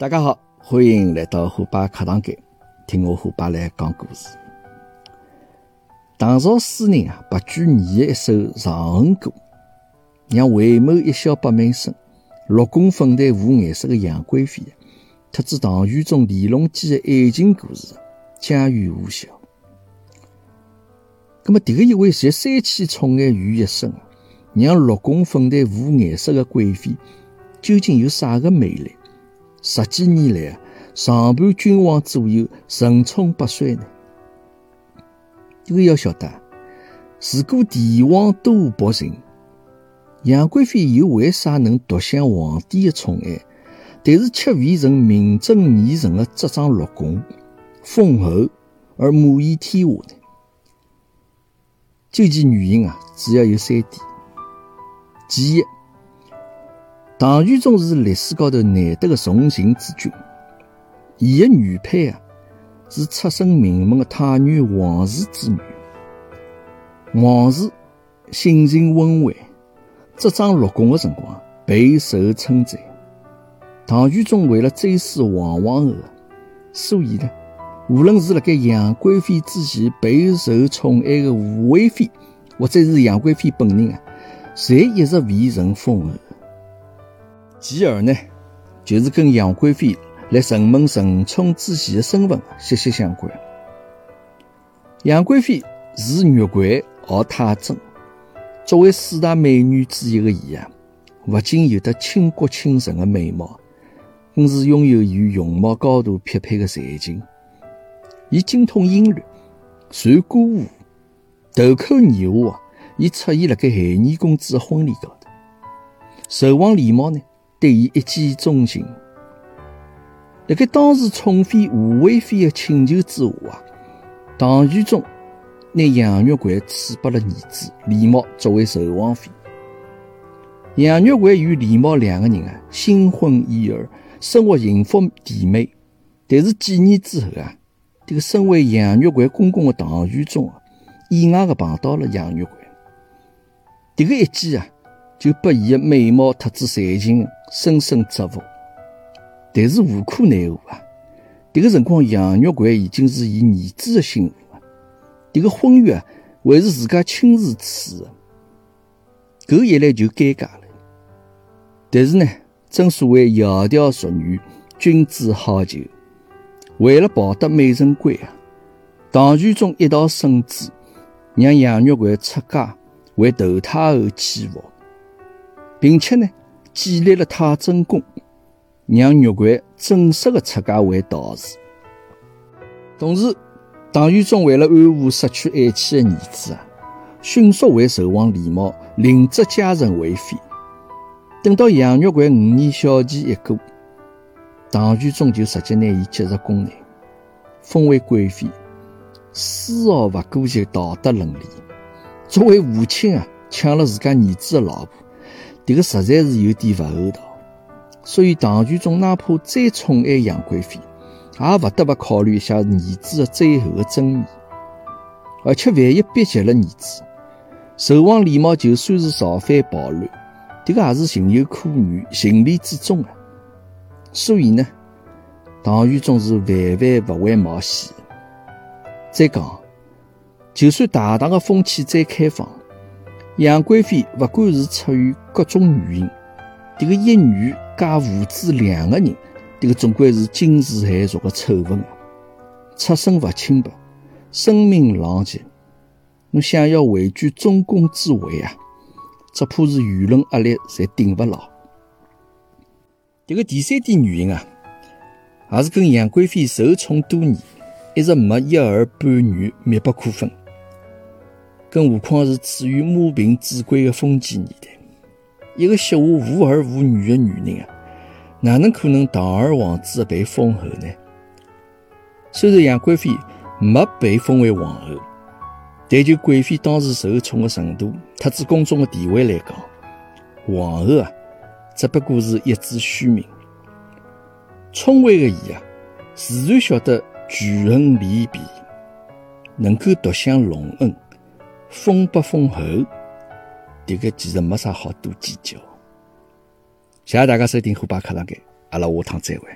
大家好，欢迎来到虎爸课堂间，听我虎爸来讲故事。唐朝诗人啊，白居易的一首《长恨歌》，让回眸一笑百媚生，六宫粉黛无颜色的杨贵妃，特指唐玄宗李隆基的爱情故事，家喻户晓。那么，这个一位集三千宠爱于一身，让六宫粉黛无颜色的贵妃，究竟有啥个魅力？十几年来啊，常伴君王左右，神宠不衰呢。这个要晓得，如果帝王多薄情，杨贵妃又为啥能独享皇帝的宠爱，但是却未成名正言顺的执掌六宫、封侯而母仪天下呢？究其原因啊，主要有三点：其一。唐玄宗是历史高头难得的重情之君，伊的女配啊是出身名门的太原王氏之女。王氏性情温婉，执掌六宫的辰光备受称赞。唐玄宗为了追思王皇后，所以呢，无论是辣盖杨贵妃之前备受宠爱的武惠妃，或者是杨贵妃本人啊，侪一直未曾封后。其二呢，就是跟杨贵妃来承蒙承宠之前的身份息息相关。杨贵妃是玉贵，而太真。作为四大美女之一的伊啊，不仅有得倾国倾城的美貌，更是拥有与容貌高度匹配的才情。伊精通音律，传歌舞，豆蔻年华啊，已出现了该海宁公主的婚礼高头。寿王李瑁呢？对伊一见钟情，辣盖当时宠妃武惠妃的请求之下啊，唐玄宗拿杨玉环赐拨了儿子李瑁作为寿王妃。杨玉环与李瑁两个人啊，新婚燕尔，生活幸福甜美。但是几年之后啊，这个身为杨玉环公公的唐玄宗啊，意外的碰到了杨玉环，这个一见啊。就被伊的美貌特子才情深深折服，但是无可奈何啊！迭个辰光，杨玉环已经是伊儿子的媳妇了，迭个婚约，还是自家亲自处的，搿一来就尴尬了。但是呢，正所谓窈窕淑女，君子好逑。为了抱得美人归啊，唐玄宗一道圣旨，让杨玉环出家为窦太后祈福。并且呢，建立了太真宫，让玉环正式的出家为道士。同时，唐玄宗为了安抚失去爱妻的儿子啊，迅速为寿王李瑁另择佳人为妃。等到杨玉环五年小期一过，唐玄宗就直接拿伊接入宫内，封为贵妃，丝毫不顾及道德伦理。作为父亲啊，抢了自家儿子的老婆。这个实在是有点不厚道，所以唐玄宗哪怕再宠爱杨贵妃，也不得不考虑一下儿子的最后的尊严。而且万一逼急了儿子，寿王李瑁就算是造反暴乱，这个也是情有可原、情理之中啊。所以呢，唐玄宗是万万不会冒险。再讲，就算大唐的风气再开放。杨贵妃不管是出于各种原因，这个一女加父子两个人，这个总归是惊世骇俗的丑闻啊！出身不清白，声名狼藉，侬想要位居中宫之位啊，只怕是舆论压力侪顶不牢。这个第三点原因啊，也是跟杨贵妃受宠多年，一直没一儿半女密不可分。更何况是处于母凭子贵的封建年代，一个膝下无儿无女的女人啊，哪能可能堂而皇之的被封后呢？虽然杨贵妃没被封为皇后，但就贵妃当时受宠的程度，特指宫中的地位来讲，皇后啊，只不过是一纸虚名。聪慧的伊啊，自然晓得举恩离别，能够独享隆恩。封不封侯，这个其实没啥好多计较。谢谢大家收听虎爸课堂间，阿拉下趟再会。